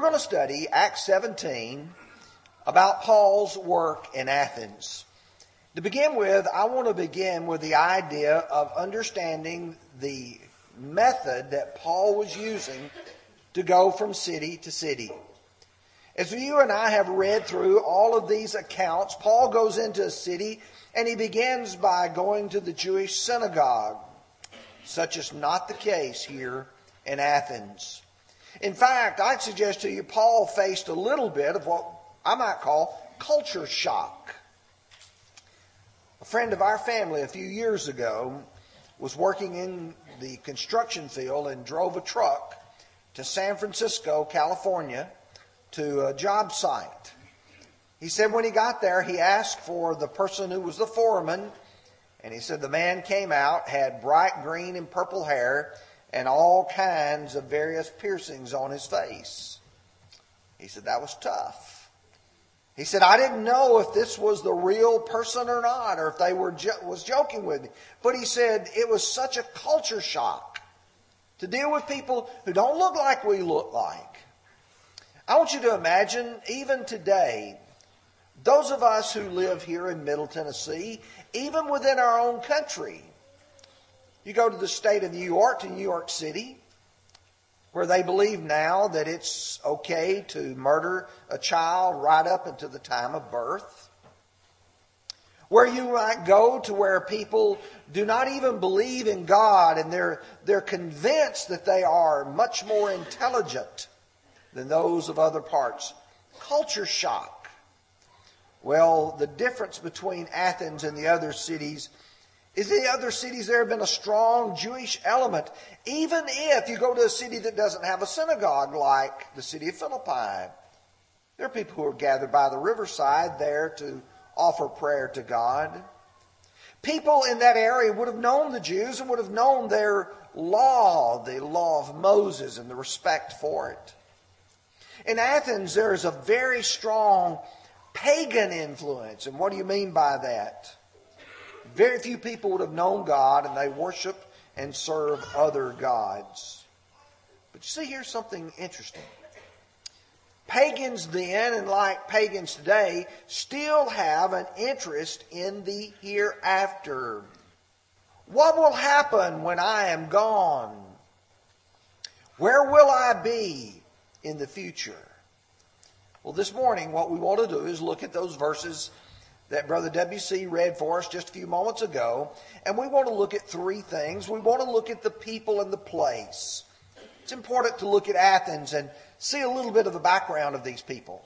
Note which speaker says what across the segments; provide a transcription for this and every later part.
Speaker 1: We're going to study Acts 17 about Paul's work in Athens. To begin with, I want to begin with the idea of understanding the method that Paul was using to go from city to city. As you and I have read through all of these accounts, Paul goes into a city and he begins by going to the Jewish synagogue. Such is not the case here in Athens. In fact, I'd suggest to you, Paul faced a little bit of what I might call culture shock. A friend of our family a few years ago was working in the construction field and drove a truck to San Francisco, California, to a job site. He said when he got there, he asked for the person who was the foreman, and he said the man came out, had bright green and purple hair, and all kinds of various piercings on his face. He said that was tough. He said, I didn't know if this was the real person or not, or if they were jo- was joking with me. But he said it was such a culture shock to deal with people who don't look like we look like. I want you to imagine, even today, those of us who live here in Middle Tennessee, even within our own country, you go to the state of New York, to New York City, where they believe now that it's okay to murder a child right up into the time of birth. Where you might go to where people do not even believe in God and they're, they're convinced that they are much more intelligent than those of other parts. Culture shock. Well, the difference between Athens and the other cities is the other cities there have been a strong Jewish element, even if you go to a city that doesn't have a synagogue like the city of Philippi. There are people who are gathered by the riverside there to offer prayer to God. People in that area would have known the Jews and would have known their law, the law of Moses, and the respect for it. In Athens, there is a very strong pagan influence. And what do you mean by that? Very few people would have known God and they worship and serve other gods. But you see, here's something interesting. Pagans then, and like pagans today, still have an interest in the hereafter. What will happen when I am gone? Where will I be in the future? Well, this morning, what we want to do is look at those verses that Brother WC read for us just a few moments ago. And we want to look at three things. We want to look at the people and the place. It's important to look at Athens and see a little bit of the background of these people.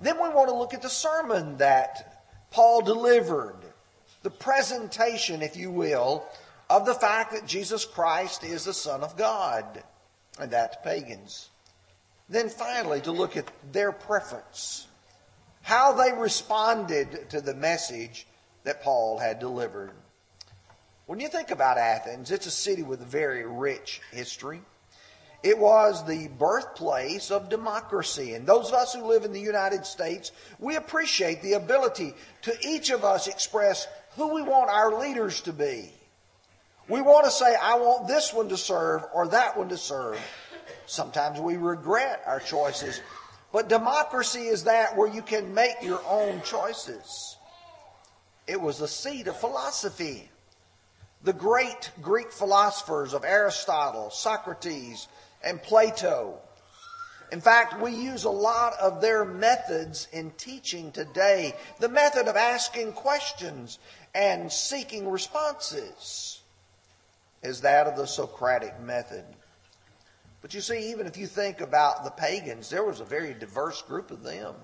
Speaker 1: Then we want to look at the sermon that Paul delivered, the presentation, if you will, of the fact that Jesus Christ is the Son of God, and that to pagans. Then finally, to look at their preference how they responded to the message that Paul had delivered. When you think about Athens, it's a city with a very rich history. It was the birthplace of democracy. And those of us who live in the United States, we appreciate the ability to each of us express who we want our leaders to be. We want to say, I want this one to serve or that one to serve. Sometimes we regret our choices but democracy is that where you can make your own choices. It was the seat of philosophy. The great Greek philosophers of Aristotle, Socrates, and Plato. In fact, we use a lot of their methods in teaching today. The method of asking questions and seeking responses is that of the Socratic method. But you see, even if you think about the pagans, there was a very diverse group of them.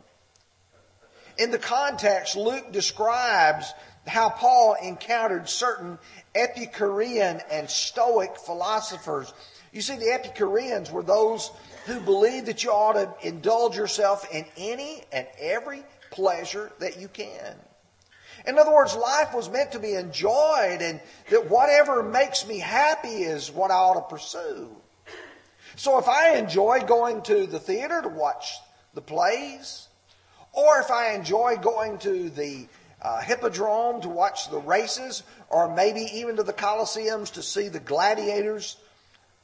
Speaker 1: In the context, Luke describes how Paul encountered certain Epicurean and Stoic philosophers. You see, the Epicureans were those who believed that you ought to indulge yourself in any and every pleasure that you can. In other words, life was meant to be enjoyed, and that whatever makes me happy is what I ought to pursue. So if I enjoy going to the theater to watch the plays, or if I enjoy going to the uh, hippodrome to watch the races, or maybe even to the coliseums to see the gladiators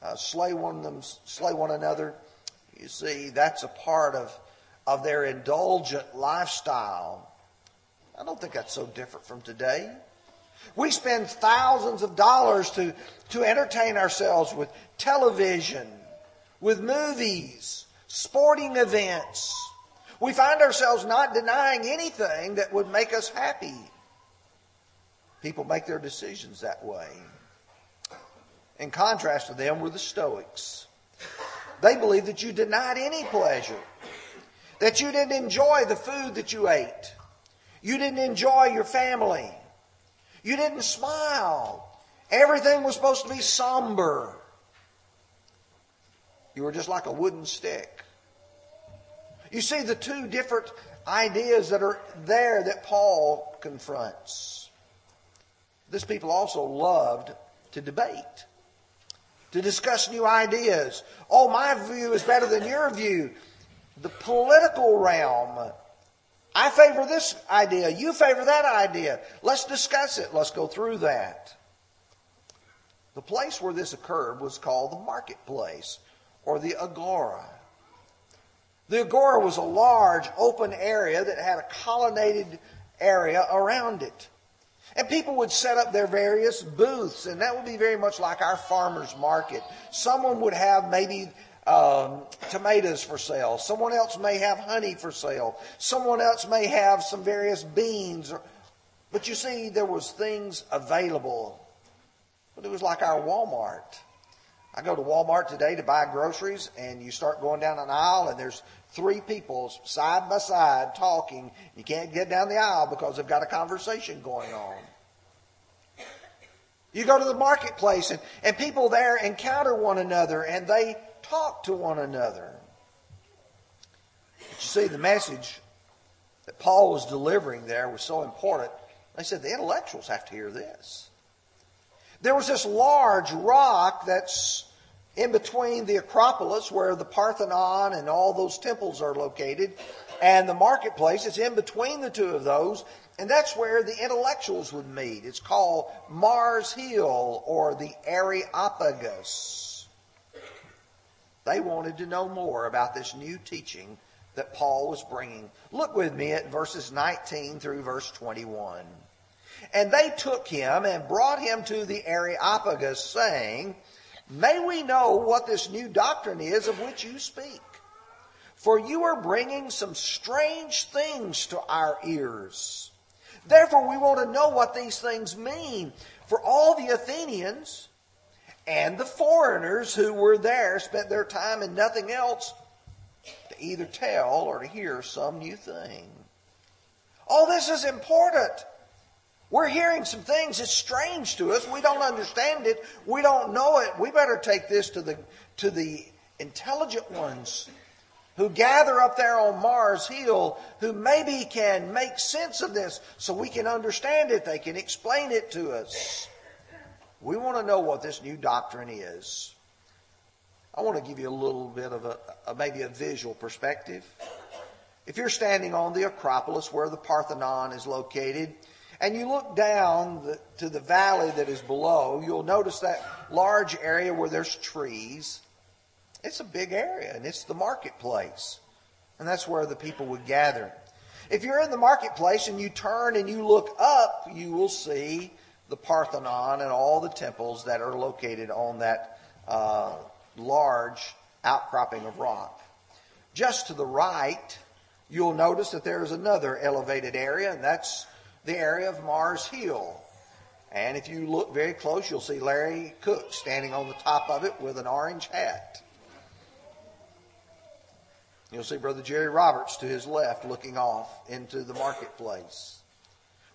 Speaker 1: uh, slay one them, slay one another, You see, that's a part of, of their indulgent lifestyle. I don't think that's so different from today. We spend thousands of dollars to, to entertain ourselves with television, with movies, sporting events. We find ourselves not denying anything that would make us happy. People make their decisions that way. In contrast to them were the Stoics. They believed that you denied any pleasure, that you didn't enjoy the food that you ate, you didn't enjoy your family, you didn't smile. Everything was supposed to be somber. You were just like a wooden stick. You see the two different ideas that are there that Paul confronts. This people also loved to debate, to discuss new ideas. Oh, my view is better than your view. The political realm. I favor this idea. You favor that idea. Let's discuss it. Let's go through that. The place where this occurred was called the marketplace or the agora. The agora was a large open area that had a colonnaded area around it. And people would set up their various booths, and that would be very much like our farmer's market. Someone would have maybe um, tomatoes for sale. Someone else may have honey for sale. Someone else may have some various beans. But you see, there was things available. But it was like our Walmart. I go to Walmart today to buy groceries, and you start going down an aisle, and there's three people side by side talking. You can't get down the aisle because they've got a conversation going on. You go to the marketplace, and, and people there encounter one another, and they talk to one another. But you see, the message that Paul was delivering there was so important. They said the intellectuals have to hear this. There was this large rock that's in between the Acropolis, where the Parthenon and all those temples are located, and the marketplace. It's in between the two of those, and that's where the intellectuals would meet. It's called Mars Hill or the Areopagus. They wanted to know more about this new teaching that Paul was bringing. Look with me at verses 19 through verse 21. And they took him and brought him to the Areopagus, saying, May we know what this new doctrine is of which you speak. For you are bringing some strange things to our ears. Therefore, we want to know what these things mean. For all the Athenians and the foreigners who were there spent their time in nothing else to either tell or to hear some new thing. All this is important. We're hearing some things that's strange to us. We don't understand it. We don't know it. We better take this to the, to the intelligent ones who gather up there on Mars Hill who maybe can make sense of this so we can understand it. They can explain it to us. We want to know what this new doctrine is. I want to give you a little bit of a, a maybe a visual perspective. If you're standing on the Acropolis where the Parthenon is located, and you look down the, to the valley that is below, you'll notice that large area where there's trees. It's a big area, and it's the marketplace. And that's where the people would gather. If you're in the marketplace and you turn and you look up, you will see the Parthenon and all the temples that are located on that uh, large outcropping of rock. Just to the right, you'll notice that there is another elevated area, and that's the area of Mars Hill. And if you look very close, you'll see Larry Cook standing on the top of it with an orange hat. You'll see Brother Jerry Roberts to his left looking off into the marketplace.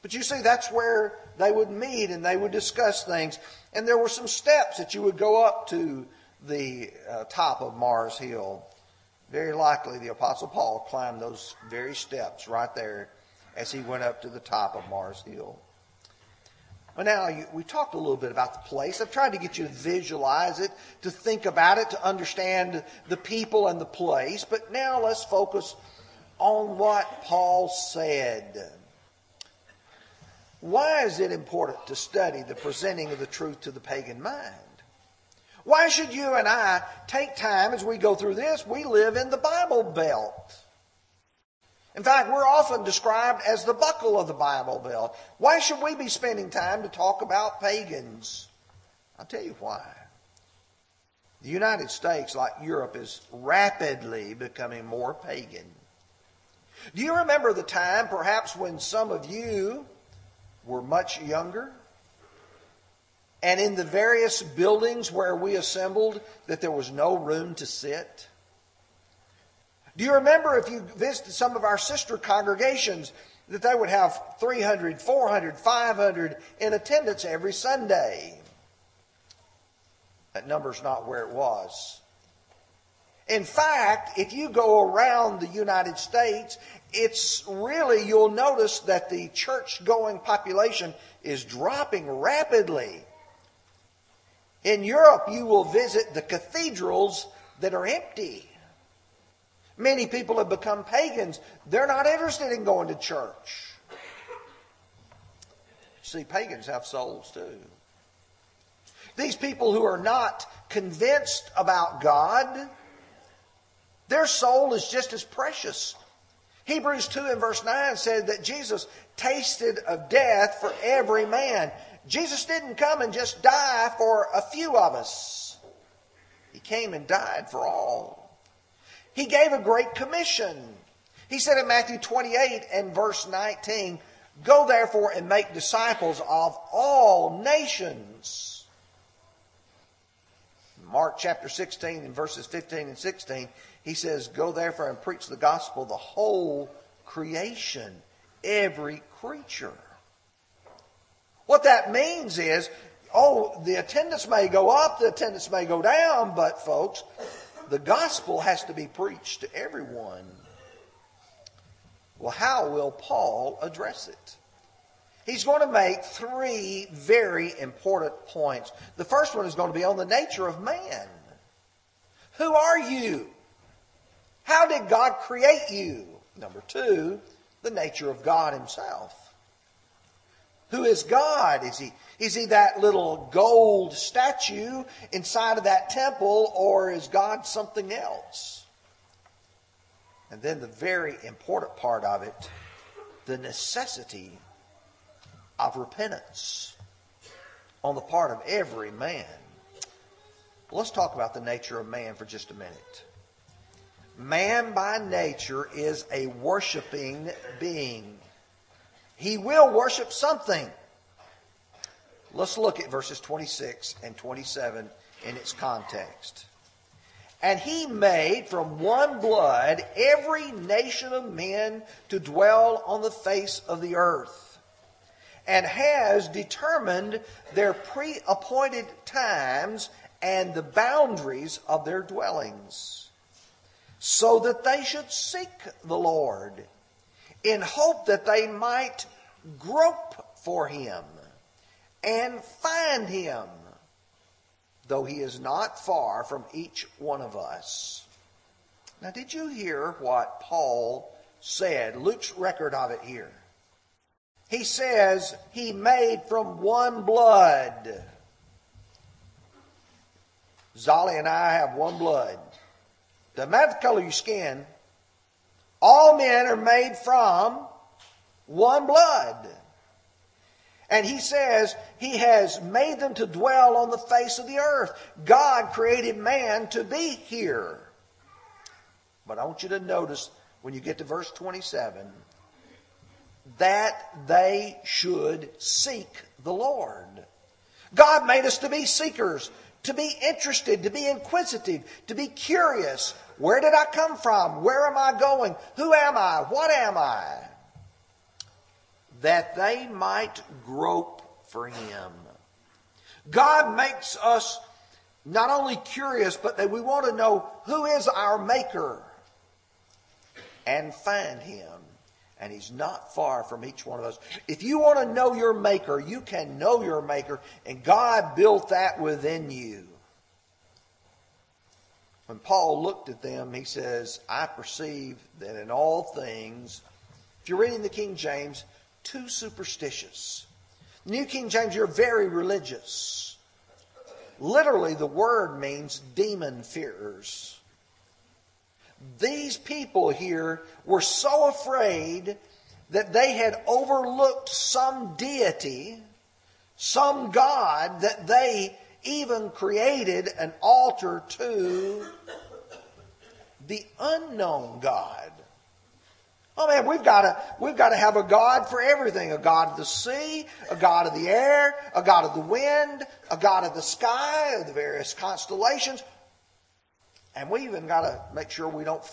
Speaker 1: But you see, that's where they would meet and they would discuss things. And there were some steps that you would go up to the uh, top of Mars Hill. Very likely the Apostle Paul climbed those very steps right there as he went up to the top of Mars Hill. Well, now, you, we talked a little bit about the place. I've tried to get you to visualize it, to think about it, to understand the people and the place. But now let's focus on what Paul said. Why is it important to study the presenting of the truth to the pagan mind? Why should you and I take time as we go through this? We live in the Bible Belt. In fact, we're often described as the buckle of the Bible Belt. Why should we be spending time to talk about pagans? I'll tell you why. The United States, like Europe, is rapidly becoming more pagan. Do you remember the time, perhaps, when some of you were much younger? And in the various buildings where we assembled, that there was no room to sit? Do you remember if you visited some of our sister congregations that they would have 300, 400, 500 in attendance every Sunday? That number's not where it was. In fact, if you go around the United States, it's really, you'll notice that the church going population is dropping rapidly. In Europe, you will visit the cathedrals that are empty. Many people have become pagans. They're not interested in going to church. See, pagans have souls too. These people who are not convinced about God, their soul is just as precious. Hebrews 2 and verse 9 said that Jesus tasted of death for every man. Jesus didn't come and just die for a few of us. He came and died for all. He gave a great commission. He said in Matthew 28 and verse 19, Go therefore and make disciples of all nations. Mark chapter 16 and verses 15 and 16, he says, Go therefore and preach the gospel, the whole creation, every creature. What that means is, oh, the attendance may go up, the attendance may go down, but folks, the gospel has to be preached to everyone. Well, how will Paul address it? He's going to make three very important points. The first one is going to be on the nature of man. Who are you? How did God create you? Number two, the nature of God Himself. Who is God? Is he, is he that little gold statue inside of that temple, or is God something else? And then the very important part of it, the necessity of repentance on the part of every man. let's talk about the nature of man for just a minute. Man by nature is a worshiping being. He will worship something. Let's look at verses 26 and 27 in its context. And he made from one blood every nation of men to dwell on the face of the earth, and has determined their pre appointed times and the boundaries of their dwellings, so that they should seek the Lord in hope that they might grope for him and find him, though he is not far from each one of us. Now, did you hear what Paul said? Luke's record of it here. He says he made from one blood. Zolly and I have one blood. Doesn't matter the color of your skin. All men are made from one blood. And he says he has made them to dwell on the face of the earth. God created man to be here. But I want you to notice when you get to verse 27 that they should seek the Lord. God made us to be seekers, to be interested, to be inquisitive, to be curious. Where did I come from? Where am I going? Who am I? What am I? That they might grope for Him. God makes us not only curious, but that we want to know who is our Maker and find Him. And He's not far from each one of us. If you want to know your Maker, you can know your Maker, and God built that within you. When Paul looked at them, he says, I perceive that in all things, if you're reading the King James, too superstitious. New King James, you're very religious. Literally, the word means demon fearers. These people here were so afraid that they had overlooked some deity, some God, that they even created an altar to the unknown God. Oh man, we've got to, we've got to have a God for everything. A God of the sea, a God of the air, a God of the wind, a God of the sky, of the various constellations. And we even got to make sure we don't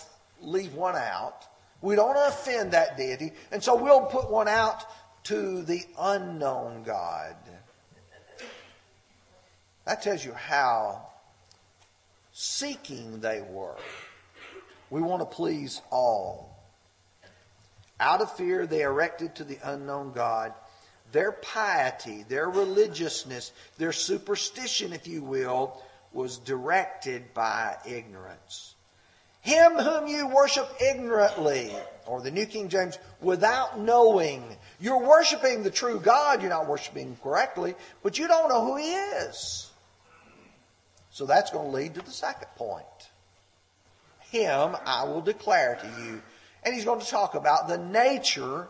Speaker 1: leave one out. We don't offend that deity. And so we'll put one out to the unknown God. That tells you how seeking they were. We want to please all. Out of fear, they erected to the unknown God. Their piety, their religiousness, their superstition, if you will, was directed by ignorance. Him whom you worship ignorantly, or the New King James, without knowing. You're worshiping the true God, you're not worshiping correctly, but you don't know who He is. So that's going to lead to the second point. Him I will declare to you. And he's going to talk about the nature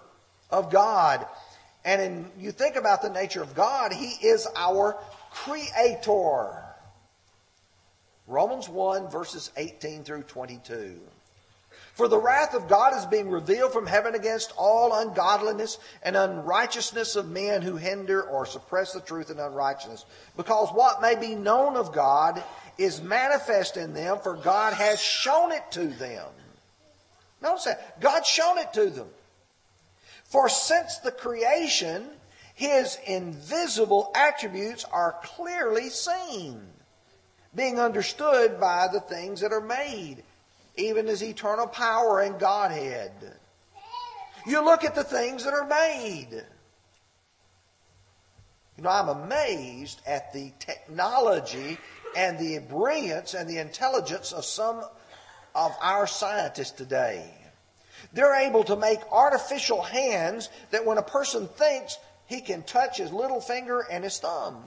Speaker 1: of God. And in, you think about the nature of God, He is our creator. Romans 1, verses 18 through 22. For the wrath of God is being revealed from heaven against all ungodliness and unrighteousness of men who hinder or suppress the truth in unrighteousness. Because what may be known of God is manifest in them, for God has shown it to them. Notice that. God's shown it to them. For since the creation, his invisible attributes are clearly seen, being understood by the things that are made even his eternal power and Godhead. You look at the things that are made. You know, I'm amazed at the technology and the brilliance and the intelligence of some of our scientists today. They're able to make artificial hands that when a person thinks, he can touch his little finger and his thumb.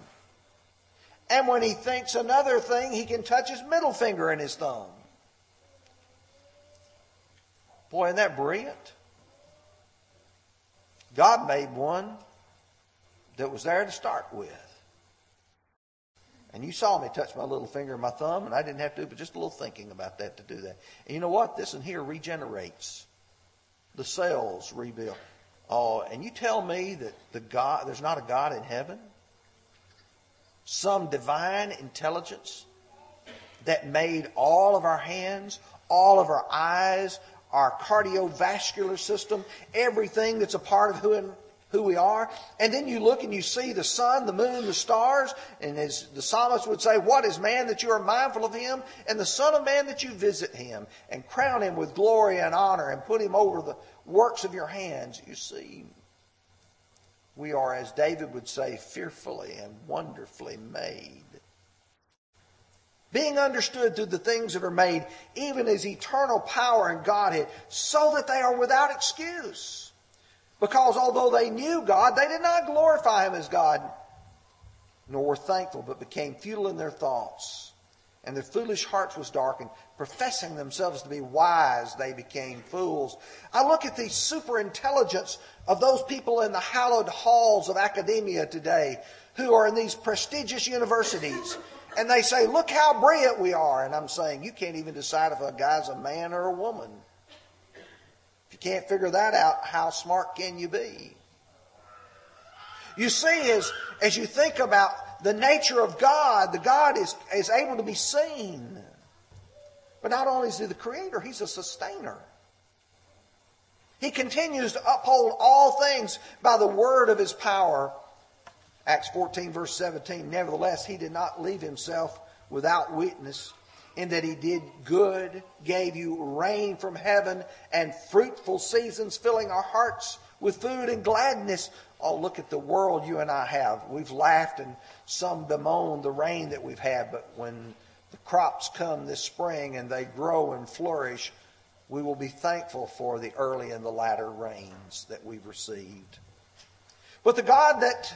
Speaker 1: And when he thinks another thing, he can touch his middle finger and his thumb. Boy, isn't that brilliant? God made one that was there to start with. And you saw me touch my little finger and my thumb, and I didn't have to but just a little thinking about that to do that. And you know what? This in here regenerates. The cells rebuild. Oh, and you tell me that the God there's not a God in heaven? Some divine intelligence that made all of our hands, all of our eyes, our cardiovascular system, everything that's a part of who, and, who we are. And then you look and you see the sun, the moon, the stars, and as the psalmist would say, What is man that you are mindful of him? And the Son of Man that you visit him and crown him with glory and honor and put him over the works of your hands. You see, we are, as David would say, fearfully and wonderfully made being understood through the things that are made, even as eternal power and Godhead, so that they are without excuse. Because although they knew God, they did not glorify Him as God, nor were thankful, but became futile in their thoughts. And their foolish hearts was darkened. Professing themselves to be wise, they became fools. I look at the super intelligence of those people in the hallowed halls of academia today who are in these prestigious universities and they say, Look how brilliant we are. And I'm saying, You can't even decide if a guy's a man or a woman. If you can't figure that out, how smart can you be? You see, as, as you think about the nature of God, the God is, is able to be seen. But not only is he the creator, he's a sustainer. He continues to uphold all things by the word of his power Acts 14, verse 17. Nevertheless, he did not leave himself without witness, in that he did good, gave you rain from heaven, and fruitful seasons, filling our hearts with food and gladness. Oh, look at the world you and I have. We've laughed and some bemoan the rain that we've had, but when the crops come this spring and they grow and flourish, we will be thankful for the early and the latter rains that we've received. But the God that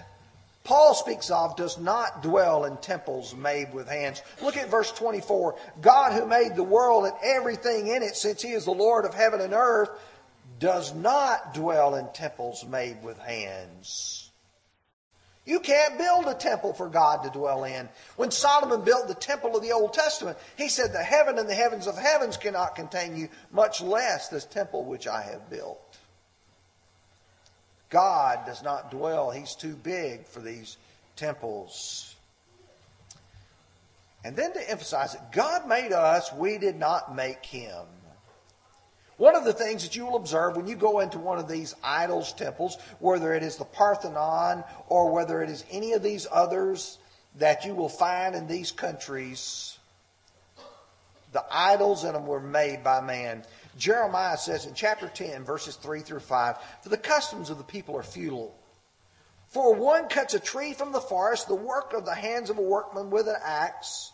Speaker 1: Paul speaks of does not dwell in temples made with hands. Look at verse 24. God who made the world and everything in it, since he is the Lord of heaven and earth, does not dwell in temples made with hands. You can't build a temple for God to dwell in. When Solomon built the temple of the Old Testament, he said, The heaven and the heavens of heavens cannot contain you, much less this temple which I have built. God does not dwell, He's too big for these temples. And then to emphasize it, God made us, we did not make Him. One of the things that you will observe when you go into one of these idols temples, whether it is the Parthenon or whether it is any of these others that you will find in these countries, the idols in them were made by man. Jeremiah says in chapter 10, verses 3 through 5 For the customs of the people are futile. For one cuts a tree from the forest, the work of the hands of a workman with an axe.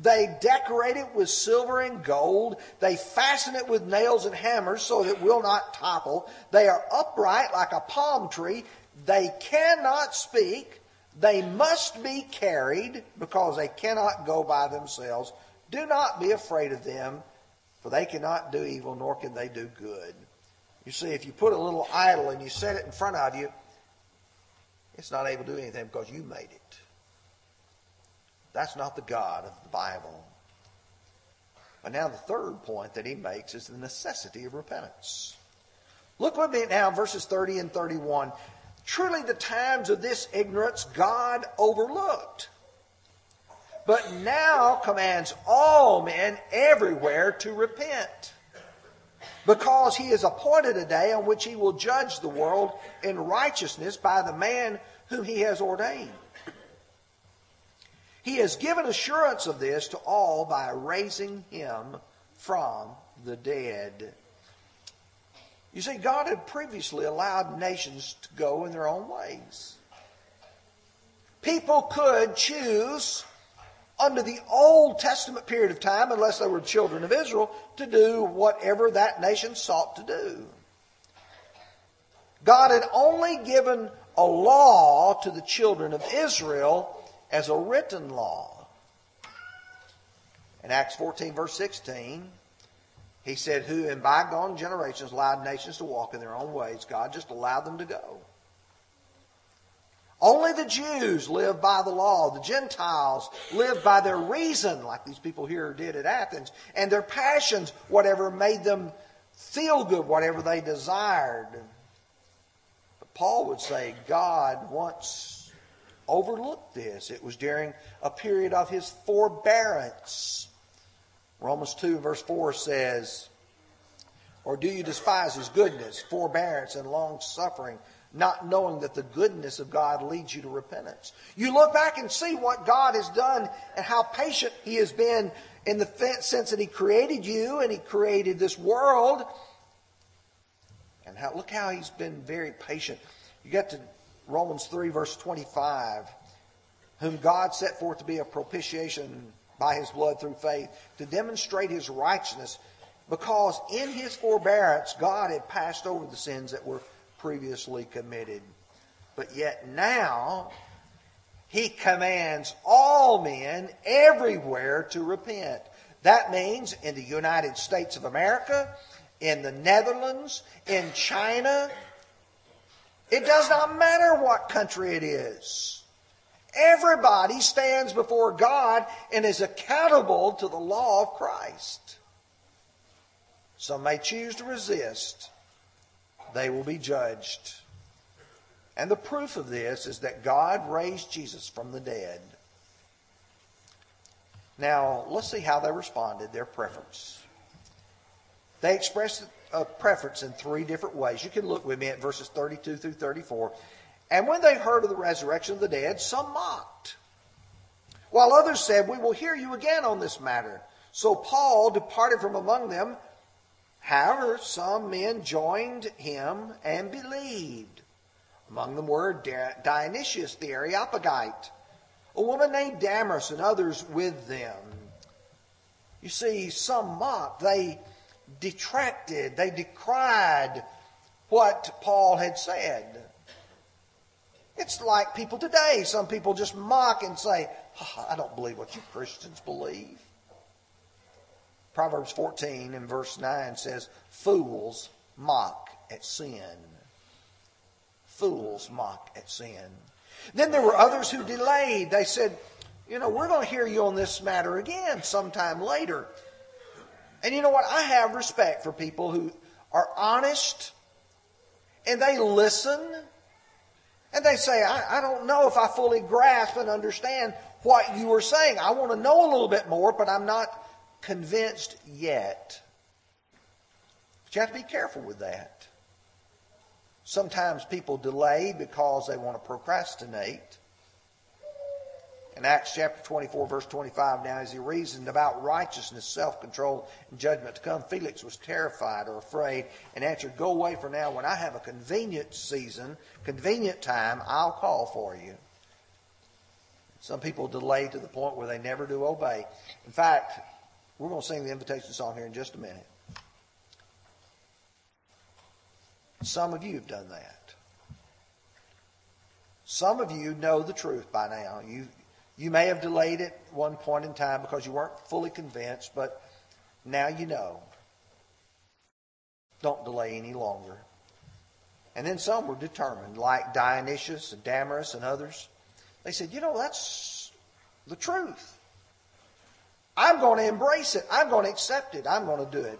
Speaker 1: They decorate it with silver and gold. They fasten it with nails and hammers so that it will not topple. They are upright like a palm tree. They cannot speak. They must be carried because they cannot go by themselves. Do not be afraid of them for they cannot do evil, nor can they do good. You see, if you put a little idol and you set it in front of you, it's not able to do anything because you made it. That's not the God of the Bible. But now the third point that he makes is the necessity of repentance. Look with me now, verses 30 and 31. Truly, the times of this ignorance God overlooked but now commands all men everywhere to repent. Because he has appointed a day on which he will judge the world in righteousness by the man whom he has ordained. He has given assurance of this to all by raising him from the dead. You see, God had previously allowed nations to go in their own ways. People could choose under the Old Testament period of time, unless they were children of Israel, to do whatever that nation sought to do. God had only given a law to the children of Israel as a written law. In Acts 14, verse 16, he said, Who in bygone generations allowed nations to walk in their own ways, God just allowed them to go. Only the Jews live by the law. The Gentiles live by their reason, like these people here did at Athens, and their passions, whatever made them feel good, whatever they desired. But Paul would say God once overlooked this. It was during a period of his forbearance. Romans 2 verse 4 says, Or do you despise his goodness, forbearance, and long suffering? Not knowing that the goodness of God leads you to repentance. You look back and see what God has done and how patient He has been in the sense that He created you and He created this world. And how, look how He's been very patient. You get to Romans 3, verse 25, whom God set forth to be a propitiation by His blood through faith to demonstrate His righteousness because in His forbearance God had passed over the sins that were previously committed. But yet now, he commands all men everywhere to repent. That means in the United States of America, in the Netherlands, in China. It does not matter what country it is. Everybody stands before God and is accountable to the law of Christ. Some may choose to resist they will be judged. And the proof of this is that God raised Jesus from the dead. Now, let's see how they responded, their preference. They expressed a preference in three different ways. You can look with me at verses 32 through 34. And when they heard of the resurrection of the dead, some mocked, while others said, We will hear you again on this matter. So Paul departed from among them However, some men joined him and believed. Among them were Dionysius the Areopagite, a woman named Damaris, and others with them. You see, some mocked. They detracted. They decried what Paul had said. It's like people today. Some people just mock and say, oh, I don't believe what you Christians believe. Proverbs 14 and verse 9 says, Fools mock at sin. Fools mock at sin. Then there were others who delayed. They said, You know, we're going to hear you on this matter again sometime later. And you know what? I have respect for people who are honest and they listen and they say, I, I don't know if I fully grasp and understand what you were saying. I want to know a little bit more, but I'm not convinced yet. But you have to be careful with that. Sometimes people delay because they want to procrastinate. In Acts chapter 24, verse 25, now as he reasoned about righteousness, self control, and judgment to come, Felix was terrified or afraid and answered, Go away for now. When I have a convenient season, convenient time, I'll call for you. Some people delay to the point where they never do obey. In fact, we're going to sing the invitation song here in just a minute. Some of you have done that. Some of you know the truth by now. You, you may have delayed it one point in time because you weren't fully convinced, but now you know. Don't delay any longer. And then some were determined, like Dionysius and Damaris and others. They said, you know, that's the truth. I'm going to embrace it. I'm going to accept it. I'm going to do it.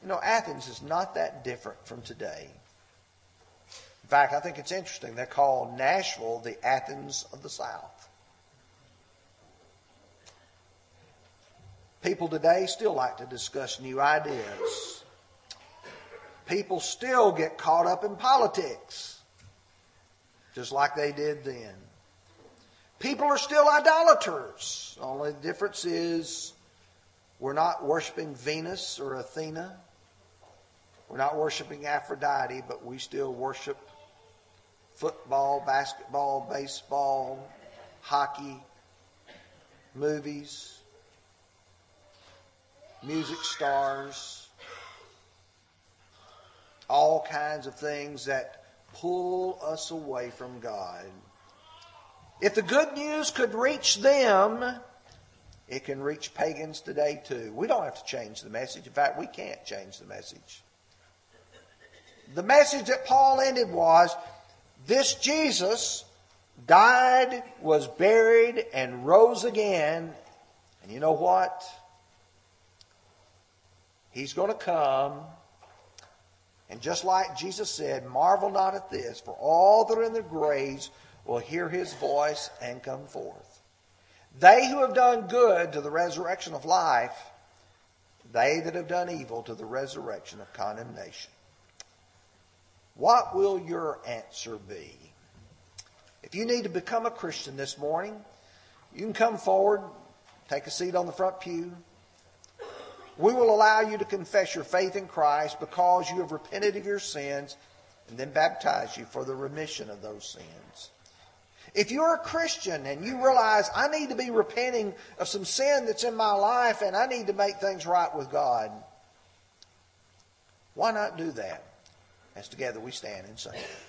Speaker 1: You know, Athens is not that different from today. In fact, I think it's interesting. They call Nashville the Athens of the South. People today still like to discuss new ideas. People still get caught up in politics, just like they did then. People are still idolaters. Only the difference is we're not worshiping Venus or Athena. We're not worshiping Aphrodite, but we still worship football, basketball, baseball, hockey, movies, music stars, all kinds of things that pull us away from God. If the good news could reach them, it can reach pagans today too. We don't have to change the message. In fact, we can't change the message. The message that Paul ended was this Jesus died, was buried, and rose again. And you know what? He's going to come. And just like Jesus said, marvel not at this, for all that are in the graves will hear his voice and come forth. They who have done good to the resurrection of life, they that have done evil to the resurrection of condemnation. What will your answer be? If you need to become a Christian this morning, you can come forward, take a seat on the front pew. We will allow you to confess your faith in Christ because you have repented of your sins and then baptize you for the remission of those sins. If you're a Christian and you realize I need to be repenting of some sin that's in my life and I need to make things right with God, why not do that as together we stand and sing?